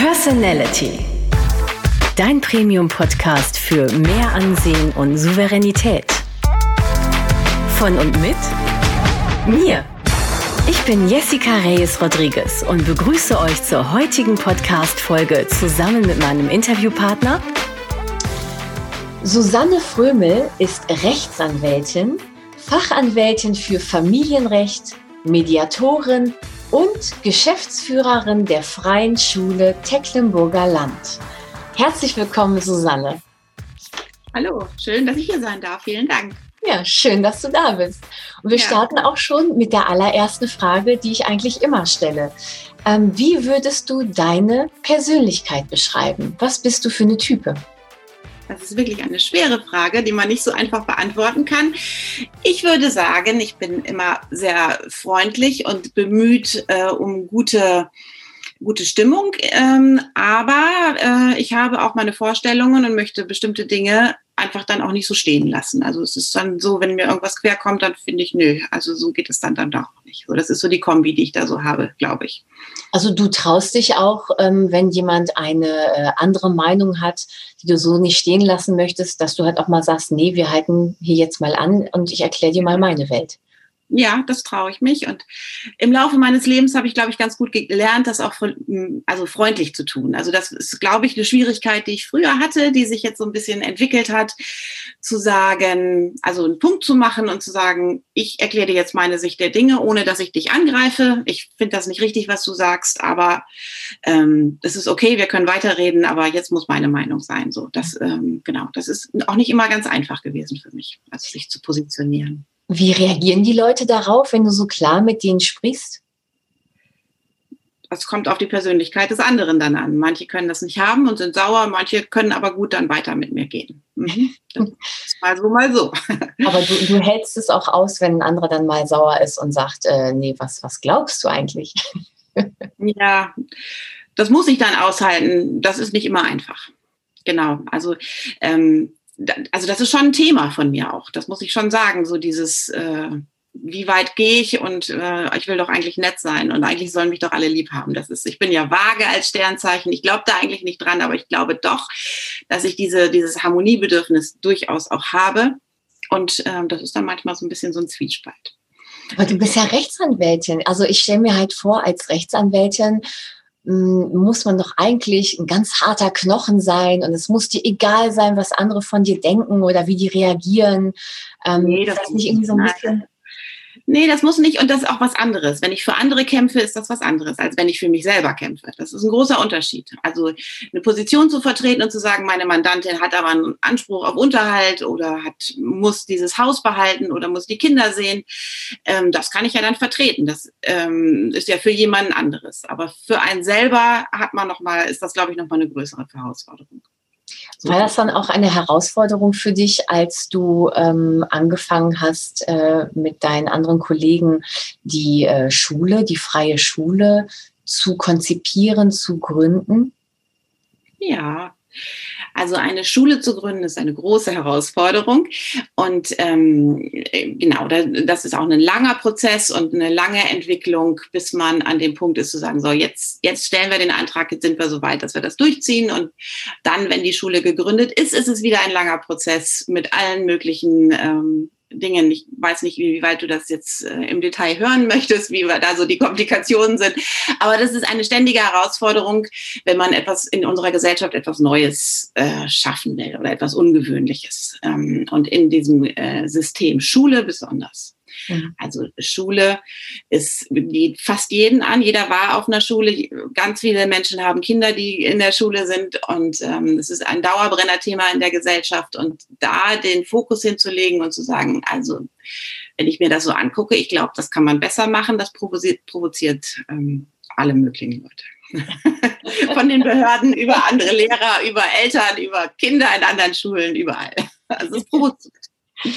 Personality. Dein Premium-Podcast für mehr Ansehen und Souveränität. Von und mit mir. Ich bin Jessica Reyes Rodriguez und begrüße euch zur heutigen Podcast-Folge zusammen mit meinem Interviewpartner. Susanne Frömel ist Rechtsanwältin, Fachanwältin für Familienrecht, Mediatorin und Geschäftsführerin der Freien Schule Tecklenburger Land. Herzlich willkommen, Susanne. Hallo, schön, dass ich hier sein darf. Vielen Dank. Ja, schön, dass du da bist. Und wir ja. starten auch schon mit der allerersten Frage, die ich eigentlich immer stelle. Ähm, wie würdest du deine Persönlichkeit beschreiben? Was bist du für eine Type? Das ist wirklich eine schwere Frage, die man nicht so einfach beantworten kann. Ich würde sagen, ich bin immer sehr freundlich und bemüht äh, um gute gute Stimmung, ähm, aber äh, ich habe auch meine Vorstellungen und möchte bestimmte Dinge einfach dann auch nicht so stehen lassen. Also es ist dann so, wenn mir irgendwas quer kommt, dann finde ich, nö, also so geht es dann dann doch nicht. So, das ist so die Kombi, die ich da so habe, glaube ich. Also du traust dich auch, ähm, wenn jemand eine äh, andere Meinung hat, die du so nicht stehen lassen möchtest, dass du halt auch mal sagst, nee, wir halten hier jetzt mal an und ich erkläre dir mal meine Welt. Ja, das traue ich mich. Und im Laufe meines Lebens habe ich, glaube ich, ganz gut gelernt, das auch also freundlich zu tun. Also das ist, glaube ich, eine Schwierigkeit, die ich früher hatte, die sich jetzt so ein bisschen entwickelt hat, zu sagen, also einen Punkt zu machen und zu sagen, ich erkläre dir jetzt meine Sicht der Dinge, ohne dass ich dich angreife. Ich finde das nicht richtig, was du sagst, aber ähm, es ist okay, wir können weiterreden, aber jetzt muss meine Meinung sein. So, das ähm, genau, das ist auch nicht immer ganz einfach gewesen für mich, also sich zu positionieren. Wie reagieren die Leute darauf, wenn du so klar mit denen sprichst? Es kommt auf die Persönlichkeit des anderen dann an. Manche können das nicht haben und sind sauer, manche können aber gut dann weiter mit mir gehen. Mhm. mal so, mal so. Aber du, du, hältst es auch aus, wenn ein anderer dann mal sauer ist und sagt, äh, nee, was, was glaubst du eigentlich? ja, das muss ich dann aushalten. Das ist nicht immer einfach. Genau. Also ähm, also das ist schon ein Thema von mir auch. Das muss ich schon sagen. So dieses, äh, wie weit gehe ich und äh, ich will doch eigentlich nett sein und eigentlich sollen mich doch alle lieb haben. Das ist, ich bin ja vage als Sternzeichen. Ich glaube da eigentlich nicht dran, aber ich glaube doch, dass ich diese, dieses Harmoniebedürfnis durchaus auch habe. Und äh, das ist dann manchmal so ein bisschen so ein Zwiespalt. Aber du bist ja Rechtsanwältin. Also ich stelle mir halt vor, als Rechtsanwältin muss man doch eigentlich ein ganz harter Knochen sein und es muss dir egal sein, was andere von dir denken oder wie die reagieren. Ähm, nee, das ist nicht irgendwie so ein bisschen Nee, das muss nicht und das ist auch was anderes. Wenn ich für andere kämpfe, ist das was anderes, als wenn ich für mich selber kämpfe. Das ist ein großer Unterschied. Also eine Position zu vertreten und zu sagen, meine Mandantin hat aber einen Anspruch auf Unterhalt oder hat, muss dieses Haus behalten oder muss die Kinder sehen, ähm, das kann ich ja dann vertreten. Das ähm, ist ja für jemanden anderes. Aber für einen selber hat man noch mal, ist das, glaube ich, noch mal eine größere Herausforderung. War das dann auch eine Herausforderung für dich, als du ähm, angefangen hast, äh, mit deinen anderen Kollegen die äh, Schule, die freie Schule zu konzipieren, zu gründen? Ja, also eine Schule zu gründen ist eine große Herausforderung. Und ähm, genau, das ist auch ein langer Prozess und eine lange Entwicklung, bis man an dem Punkt ist zu sagen, so jetzt, jetzt stellen wir den Antrag, jetzt sind wir so weit, dass wir das durchziehen. Und dann, wenn die Schule gegründet ist, ist es wieder ein langer Prozess mit allen möglichen ähm, Dingen. Ich weiß nicht, wie weit du das jetzt äh, im Detail hören möchtest, wie da so die Komplikationen sind. Aber das ist eine ständige Herausforderung, wenn man etwas in unserer Gesellschaft etwas Neues äh, schaffen will oder etwas Ungewöhnliches. Ähm, und in diesem äh, System Schule besonders. Mhm. Also Schule ist, geht fast jeden an. Jeder war auf einer Schule. Ganz viele Menschen haben Kinder, die in der Schule sind. Und ähm, es ist ein Dauerbrennerthema in der Gesellschaft. Und da den Fokus hinzulegen und zu sagen, also wenn ich mir das so angucke, ich glaube, das kann man besser machen, das provoziert, provoziert ähm, alle möglichen Leute. Von den Behörden über andere Lehrer, über Eltern, über Kinder in anderen Schulen, überall. Also es provoziert.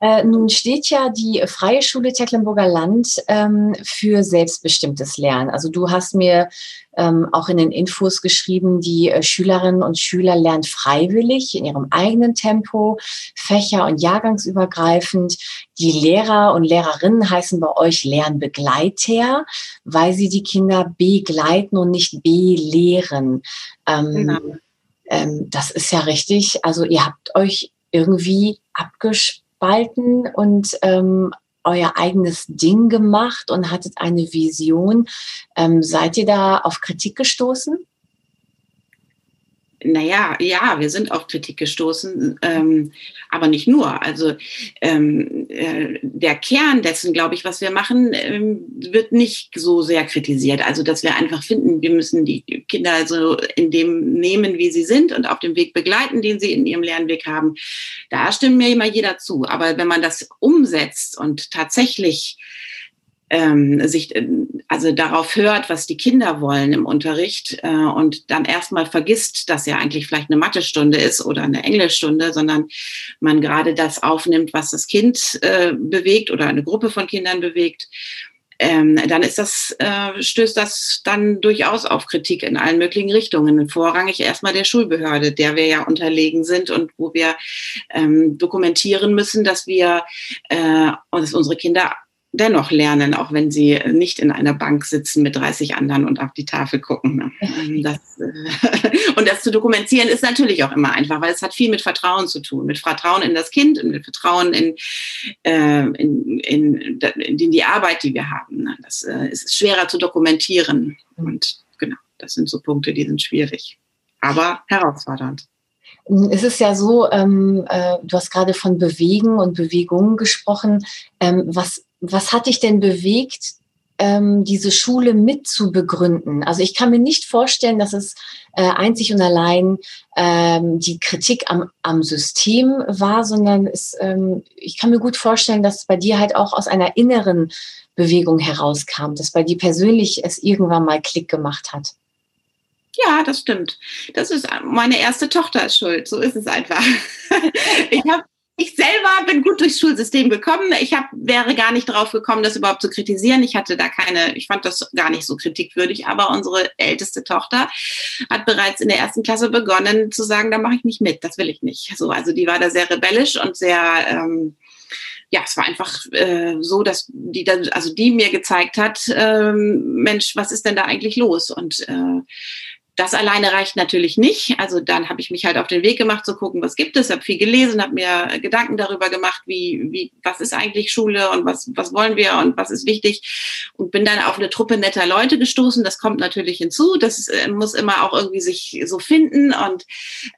Äh, nun steht ja die Freie Schule Tecklenburger Land ähm, für selbstbestimmtes Lernen. Also du hast mir ähm, auch in den Infos geschrieben, die äh, Schülerinnen und Schüler lernen freiwillig in ihrem eigenen Tempo, fächer- und jahrgangsübergreifend. Die Lehrer und Lehrerinnen heißen bei euch Lernbegleiter, weil sie die Kinder begleiten und nicht belehren. Ähm, genau. ähm, das ist ja richtig. Also ihr habt euch irgendwie abgespalten und ähm, euer eigenes Ding gemacht und hattet eine Vision. Ähm, seid ihr da auf Kritik gestoßen? Naja, ja, wir sind auf Kritik gestoßen, ähm, aber nicht nur. Also ähm, äh, der Kern dessen, glaube ich, was wir machen, ähm, wird nicht so sehr kritisiert. Also dass wir einfach finden, wir müssen die Kinder so in dem nehmen, wie sie sind und auf dem Weg begleiten, den sie in ihrem Lernweg haben. Da stimmt mir immer jeder zu. Aber wenn man das umsetzt und tatsächlich ähm, sich äh, also darauf hört, was die Kinder wollen im Unterricht äh, und dann erstmal vergisst, dass ja eigentlich vielleicht eine Mathestunde ist oder eine Englischstunde, sondern man gerade das aufnimmt, was das Kind äh, bewegt oder eine Gruppe von Kindern bewegt. Ähm, dann ist das, äh, stößt das dann durchaus auf Kritik in allen möglichen Richtungen. Vorrangig erstmal der Schulbehörde, der wir ja unterlegen sind und wo wir ähm, dokumentieren müssen, dass wir äh, dass unsere Kinder dennoch lernen, auch wenn sie nicht in einer Bank sitzen mit 30 anderen und auf die Tafel gucken. Ne? Ähm, das, äh, und das zu dokumentieren ist natürlich auch immer einfach, weil es hat viel mit Vertrauen zu tun, mit Vertrauen in das Kind und mit Vertrauen in, äh, in, in, in, die Arbeit, die wir haben. Ne? Das äh, ist schwerer zu dokumentieren. Und genau, das sind so Punkte, die sind schwierig, aber herausfordernd. Es ist ja so, ähm, äh, du hast gerade von Bewegen und Bewegungen gesprochen. Ähm, was was hat dich denn bewegt, ähm, diese Schule mit zu begründen? Also ich kann mir nicht vorstellen, dass es äh, einzig und allein ähm, die Kritik am, am System war, sondern es, ähm, ich kann mir gut vorstellen, dass es bei dir halt auch aus einer inneren Bewegung herauskam, dass bei dir persönlich es irgendwann mal Klick gemacht hat. Ja, das stimmt. Das ist meine erste Tochter ist schuld. So ist es einfach. ich habe ich selber bin gut durchs Schulsystem gekommen. Ich hab, wäre gar nicht drauf gekommen, das überhaupt zu kritisieren. Ich hatte da keine, ich fand das gar nicht so kritikwürdig, aber unsere älteste Tochter hat bereits in der ersten Klasse begonnen zu sagen, da mache ich nicht mit, das will ich nicht. So, also die war da sehr rebellisch und sehr, ähm, ja, es war einfach äh, so, dass die dann, also die mir gezeigt hat, ähm, Mensch, was ist denn da eigentlich los? Und äh, das alleine reicht natürlich nicht. Also dann habe ich mich halt auf den Weg gemacht zu gucken, was gibt es, habe viel gelesen, habe mir Gedanken darüber gemacht, wie, wie, was ist eigentlich Schule und was, was wollen wir und was ist wichtig und bin dann auf eine Truppe netter Leute gestoßen. Das kommt natürlich hinzu. Das äh, muss immer auch irgendwie sich so finden und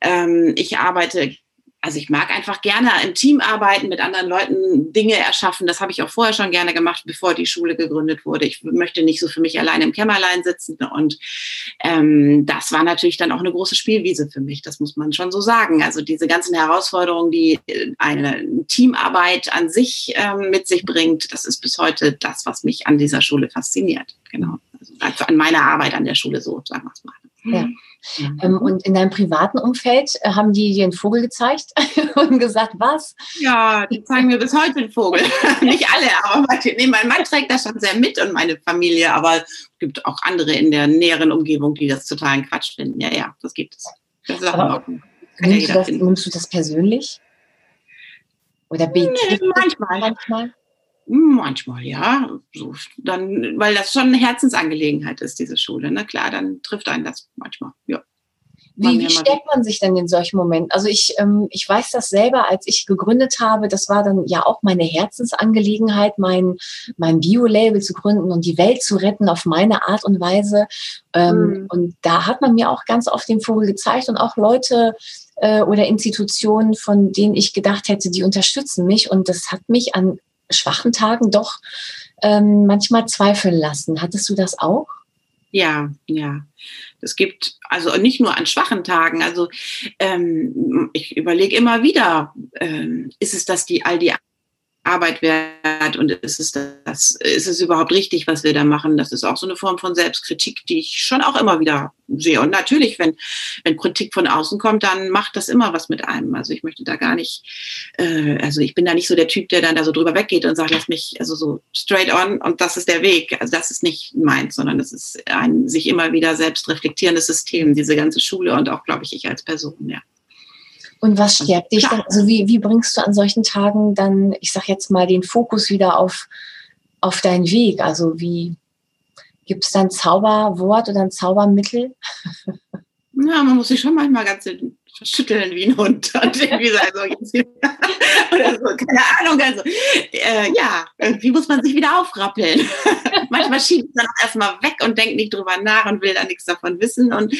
ähm, ich arbeite also ich mag einfach gerne im Team arbeiten, mit anderen Leuten Dinge erschaffen. Das habe ich auch vorher schon gerne gemacht, bevor die Schule gegründet wurde. Ich möchte nicht so für mich allein im Kämmerlein sitzen. Und ähm, das war natürlich dann auch eine große Spielwiese für mich. Das muss man schon so sagen. Also diese ganzen Herausforderungen, die äh, eine Teamarbeit an sich ähm, mit sich bringt, das ist bis heute das, was mich an dieser Schule fasziniert. Genau. Also an meiner Arbeit an der Schule so, sagen wir es mal. Ja. Mhm. Ähm, und in deinem privaten Umfeld äh, haben die dir einen Vogel gezeigt und gesagt, was? Ja, die zeigen mir bis heute den Vogel. Nicht alle, aber nee, mein Mann trägt das schon sehr mit und meine Familie, aber es gibt auch andere in der näheren Umgebung, die das totalen Quatsch finden. Ja, ja, das gibt es. Das ist auch aber nimmst, ja du das, nimmst du das persönlich? Oder nee, manchmal. manchmal? Manchmal, ja. So, dann, weil das schon eine Herzensangelegenheit ist, diese Schule. Ne? Klar, dann trifft einen das manchmal, ja. Wie, wie stellt man sich denn in solchen Momenten? Also ich, ähm, ich weiß das selber, als ich gegründet habe, das war dann ja auch meine Herzensangelegenheit, mein, mein Bio-Label zu gründen und die Welt zu retten auf meine Art und Weise. Ähm, mhm. Und da hat man mir auch ganz oft den Vogel gezeigt und auch Leute äh, oder Institutionen, von denen ich gedacht hätte, die unterstützen mich. Und das hat mich an schwachen Tagen doch ähm, manchmal zweifeln lassen. Hattest du das auch? Ja, ja. Es gibt also nicht nur an schwachen Tagen. Also ähm, ich überlege immer wieder, ähm, ist es das die all die Arbeit wert und ist es das, ist es überhaupt richtig, was wir da machen? Das ist auch so eine Form von Selbstkritik, die ich schon auch immer wieder sehe. Und natürlich, wenn, wenn Kritik von außen kommt, dann macht das immer was mit einem. Also ich möchte da gar nicht, äh, also ich bin da nicht so der Typ, der dann da so drüber weggeht und sagt, lass mich, also so straight on und das ist der Weg. Also das ist nicht meins, sondern das ist ein sich immer wieder selbst reflektierendes System, diese ganze Schule und auch, glaube ich, ich als Person, ja. Und was stärkt dich dann? Also wie, wie bringst du an solchen Tagen dann, ich sag jetzt mal, den Fokus wieder auf, auf deinen Weg? Also wie gibt es dann ein Zauberwort oder ein Zaubermittel? Ja, man muss sich schon manchmal ganz schütteln wie ein Hund und irgendwie so, also jetzt, oder so, keine Ahnung, also äh, ja, irgendwie muss man sich wieder aufrappeln. Manchmal schiebt es dann auch erstmal weg und denkt nicht drüber nach und will dann nichts davon wissen und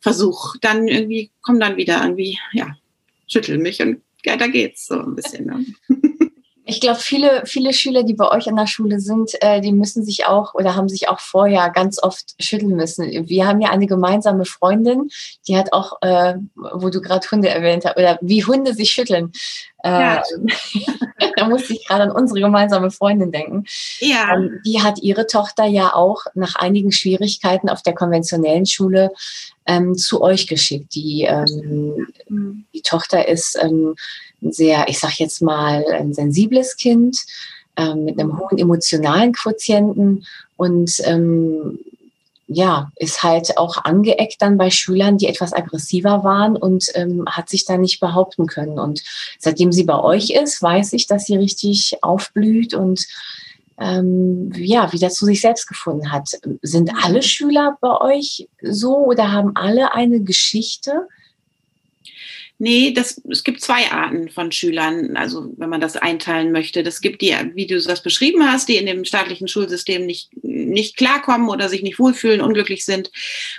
versucht dann irgendwie, komm dann wieder irgendwie, ja, schüttel mich und ja, da geht's so ein bisschen. Ne? Ich glaube, viele, viele Schüler, die bei euch an der Schule sind, äh, die müssen sich auch oder haben sich auch vorher ganz oft schütteln müssen. Wir haben ja eine gemeinsame Freundin, die hat auch, äh, wo du gerade Hunde erwähnt hast, oder wie Hunde sich schütteln. Äh, ja. da musste ich gerade an unsere gemeinsame Freundin denken. Ja. Ähm, die hat ihre Tochter ja auch nach einigen Schwierigkeiten auf der konventionellen Schule ähm, zu euch geschickt. Die, ähm, mhm. die Tochter ist ähm, ein sehr, ich sag jetzt mal, ein sensibles Kind ähm, mit einem hohen emotionalen Quotienten und ähm, ja, ist halt auch angeeckt dann bei Schülern, die etwas aggressiver waren und ähm, hat sich da nicht behaupten können. Und seitdem sie bei euch ist, weiß ich, dass sie richtig aufblüht und ähm, ja, wieder zu sich selbst gefunden hat. Sind alle Schüler bei euch so oder haben alle eine Geschichte? Nee, das, es gibt zwei Arten von Schülern, also wenn man das einteilen möchte. Das gibt die, wie du das beschrieben hast, die in dem staatlichen Schulsystem nicht, nicht klarkommen oder sich nicht wohlfühlen, unglücklich sind,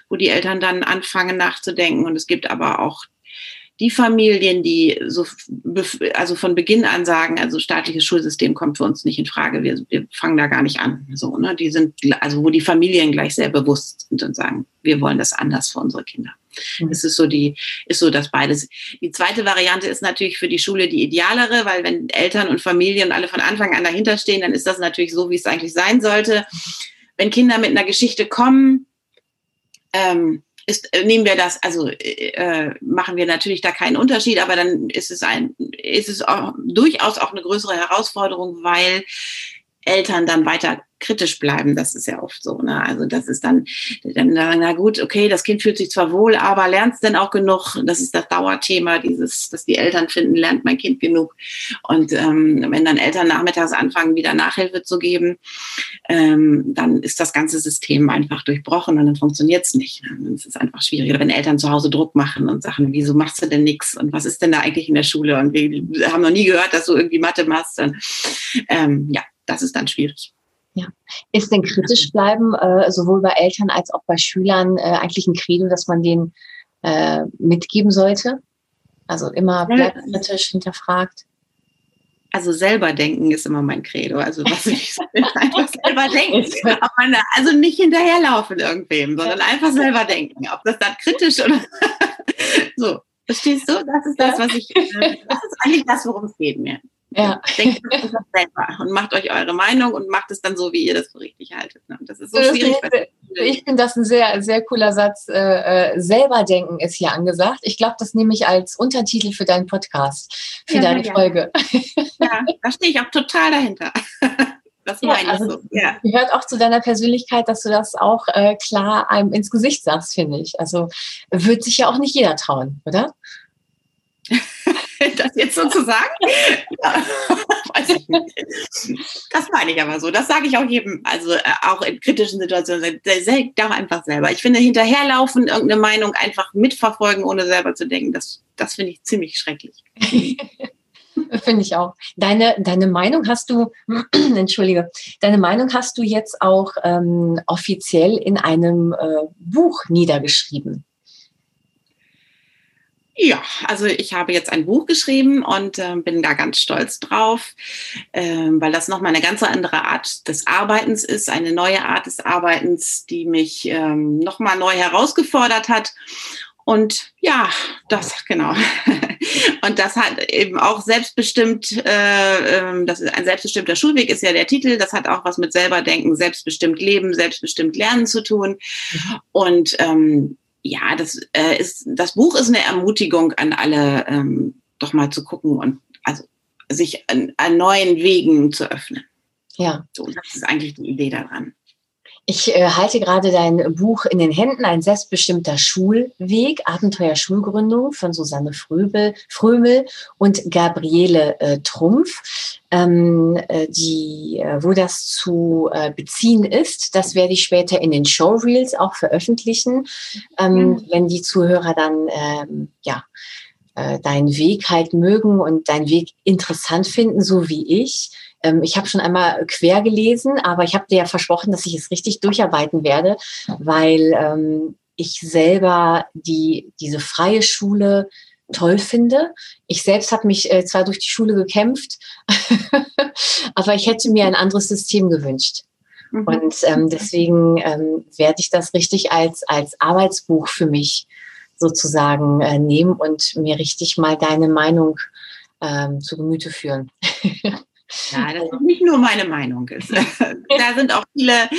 wo die Eltern dann anfangen nachzudenken. Und es gibt aber auch die Familien, die so also von Beginn an sagen, also staatliches Schulsystem kommt für uns nicht in Frage, wir, wir fangen da gar nicht an. So, ne? Die sind, also wo die Familien gleich sehr bewusst sind und sagen, wir wollen das anders für unsere Kinder. Mhm. Das ist so die, ist so das beides. Die zweite Variante ist natürlich für die Schule die idealere, weil wenn Eltern und Familien alle von Anfang an dahinter stehen, dann ist das natürlich so, wie es eigentlich sein sollte. Wenn Kinder mit einer Geschichte kommen, ähm, ist, äh, nehmen wir das, also äh, machen wir natürlich da keinen Unterschied, aber dann ist es ein, ist es auch durchaus auch eine größere Herausforderung, weil Eltern dann weiter kritisch bleiben. Das ist ja oft so. Ne? Also das ist dann, dann, na gut, okay, das Kind fühlt sich zwar wohl, aber lernt es denn auch genug? Das ist das Dauerthema, dieses, dass die Eltern finden, lernt mein Kind genug. Und ähm, wenn dann Eltern nachmittags anfangen, wieder Nachhilfe zu geben, ähm, dann ist das ganze System einfach durchbrochen und dann funktioniert es nicht. Dann ist es einfach schwierig. Oder wenn Eltern zu Hause Druck machen und sagen, wieso machst du denn nichts? Und was ist denn da eigentlich in der Schule? Und wir haben noch nie gehört, dass du irgendwie Mathe machst. Und, ähm, ja, das ist dann schwierig. Ja. Ist denn kritisch bleiben, äh, sowohl bei Eltern als auch bei Schülern, äh, eigentlich ein Credo, dass man denen äh, mitgeben sollte? Also immer bleibt kritisch hinterfragt. Also selber denken ist immer mein Credo. Also was ich einfach selber denken. also nicht hinterherlaufen irgendwem, sondern einfach selber denken. Ob das dann kritisch oder so. Verstehst du? Das ist das, was ich, äh, das ist eigentlich das, worum es geht mir. Ja. Denkt das selber und macht euch eure Meinung und macht es dann so, wie ihr das für richtig haltet. Ne? Das ist so schwierig. Ich finde das ein sehr, sehr cooler Satz. Äh, äh, selber denken ist hier angesagt. Ich glaube, das nehme ich als Untertitel für deinen Podcast, für ja, deine ja. Folge. Ja, da stehe ich auch total dahinter. Das meine ja, ich also, so. Ja. Gehört auch zu deiner Persönlichkeit, dass du das auch äh, klar einem ins Gesicht sagst, finde ich. Also wird sich ja auch nicht jeder trauen, oder? das jetzt sozusagen? ja, weiß ich nicht. Das meine ich aber so. Das sage ich auch jedem, also äh, auch in kritischen Situationen. Denkt doch einfach selber. Ich finde, hinterherlaufen, irgendeine Meinung einfach mitverfolgen, ohne selber zu denken, das, das finde ich ziemlich schrecklich. Finde ich auch. Deine, deine Meinung hast du, entschuldige, deine Meinung hast du jetzt auch ähm, offiziell in einem äh, Buch niedergeschrieben. Ja, also ich habe jetzt ein Buch geschrieben und äh, bin da ganz stolz drauf, äh, weil das nochmal eine ganz andere Art des Arbeitens ist, eine neue Art des Arbeitens, die mich ähm, nochmal neu herausgefordert hat. Und ja, das, genau. Und das hat eben auch selbstbestimmt, äh, ähm, das ist ein selbstbestimmter Schulweg ist ja der Titel. Das hat auch was mit selber denken, selbstbestimmt leben, selbstbestimmt lernen zu tun. Mhm. Und ähm, ja, das äh, ist, das Buch ist eine Ermutigung an alle, ähm, doch mal zu gucken und also sich an, an neuen Wegen zu öffnen. Ja. So, das ist eigentlich die Idee daran. Ich äh, halte gerade dein Buch in den Händen, ein selbstbestimmter Schulweg, Abenteuer Schulgründung von Susanne Fröbel, Frömel und Gabriele äh, Trumpf. Ähm, äh, die, äh, wo das zu äh, beziehen ist, das werde ich später in den Showreels auch veröffentlichen, ähm, mhm. wenn die Zuhörer dann ähm, ja äh, deinen Weg halt mögen und deinen Weg interessant finden, so wie ich ich habe schon einmal quer gelesen, aber ich habe dir ja versprochen, dass ich es richtig durcharbeiten werde, weil ähm, ich selber die, diese freie Schule toll finde. Ich selbst habe mich äh, zwar durch die Schule gekämpft, aber ich hätte mir ein anderes System gewünscht. Mhm. Und ähm, deswegen ähm, werde ich das richtig als, als Arbeitsbuch für mich sozusagen äh, nehmen und mir richtig mal deine Meinung ähm, zu Gemüte führen. Ja, das ist nicht nur meine Meinung ist. da sind auch viele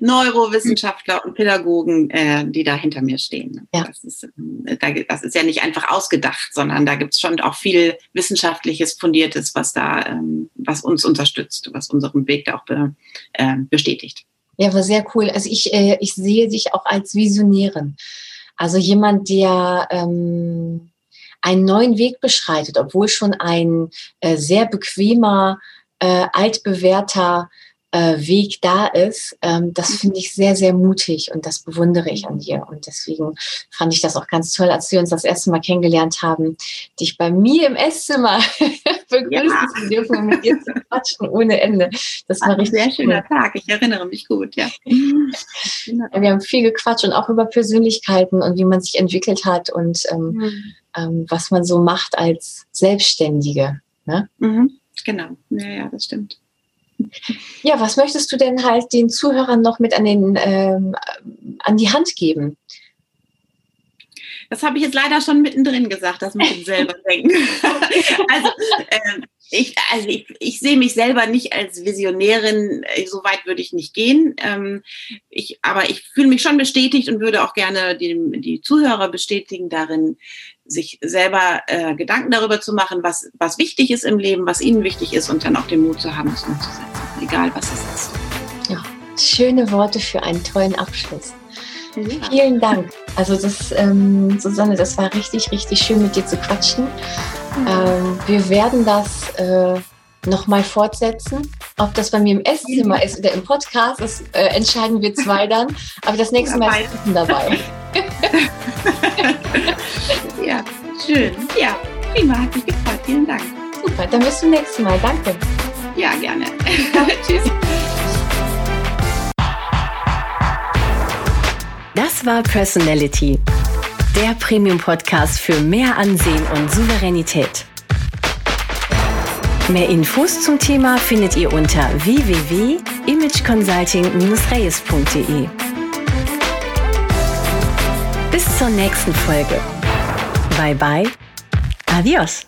Neurowissenschaftler und Pädagogen, äh, die da hinter mir stehen. Ja. Das, ist, äh, das ist ja nicht einfach ausgedacht, sondern da gibt es schon auch viel wissenschaftliches, fundiertes, was da, ähm, was uns unterstützt, was unseren Weg da auch be, äh, bestätigt. Ja, war sehr cool. Also ich, äh, ich sehe dich auch als Visionärin. Also jemand, der ähm, einen neuen Weg beschreitet, obwohl schon ein äh, sehr bequemer äh, altbewährter äh, Weg da ist, ähm, das mhm. finde ich sehr, sehr mutig und das bewundere ich an dir. Und deswegen fand ich das auch ganz toll, als wir uns das erste Mal kennengelernt haben, dich bei mir im Esszimmer begrüßen ja. zu dürfen und mit dir zu quatschen ohne Ende. Das war richtig sehr schöner cool. Tag. Ich erinnere mich gut, ja. ja. Wir haben viel gequatscht und auch über Persönlichkeiten und wie man sich entwickelt hat und ähm, mhm. ähm, was man so macht als Selbstständige. Ne? Mhm. Genau, ja, ja, das stimmt. Ja, was möchtest du denn halt den Zuhörern noch mit an, den, ähm, an die Hand geben? Das habe ich jetzt leider schon mittendrin gesagt, das mit dem selber denken. also, ähm, ich, also ich, ich sehe mich selber nicht als Visionärin, so weit würde ich nicht gehen. Ähm, ich, aber ich fühle mich schon bestätigt und würde auch gerne die, die Zuhörer bestätigen darin, sich selber äh, Gedanken darüber zu machen, was, was wichtig ist im Leben, was ihnen wichtig ist und dann auch den Mut zu haben, es umzusetzen, egal was es ist. Ja, schöne Worte für einen tollen Abschluss. Ja. Vielen Dank. Also das, ähm, Susanne, das war richtig, richtig schön mit dir zu quatschen. Ähm, wir werden das äh, nochmal fortsetzen. Ob das bei mir im Esszimmer ist oder im Podcast, das äh, entscheiden wir zwei dann. Aber das nächste Mal ist dabei. ja, schön. Ja, prima, hat mich gefreut. Vielen Dank. Super, dann bis zum nächsten Mal. Danke. Ja, gerne. Tschüss. Das war Personality, der Premium-Podcast für mehr Ansehen und Souveränität. Mehr Infos zum Thema findet ihr unter www.imageconsulting-reyes.de. Bis zur nächsten Folge. Bye bye. Adios.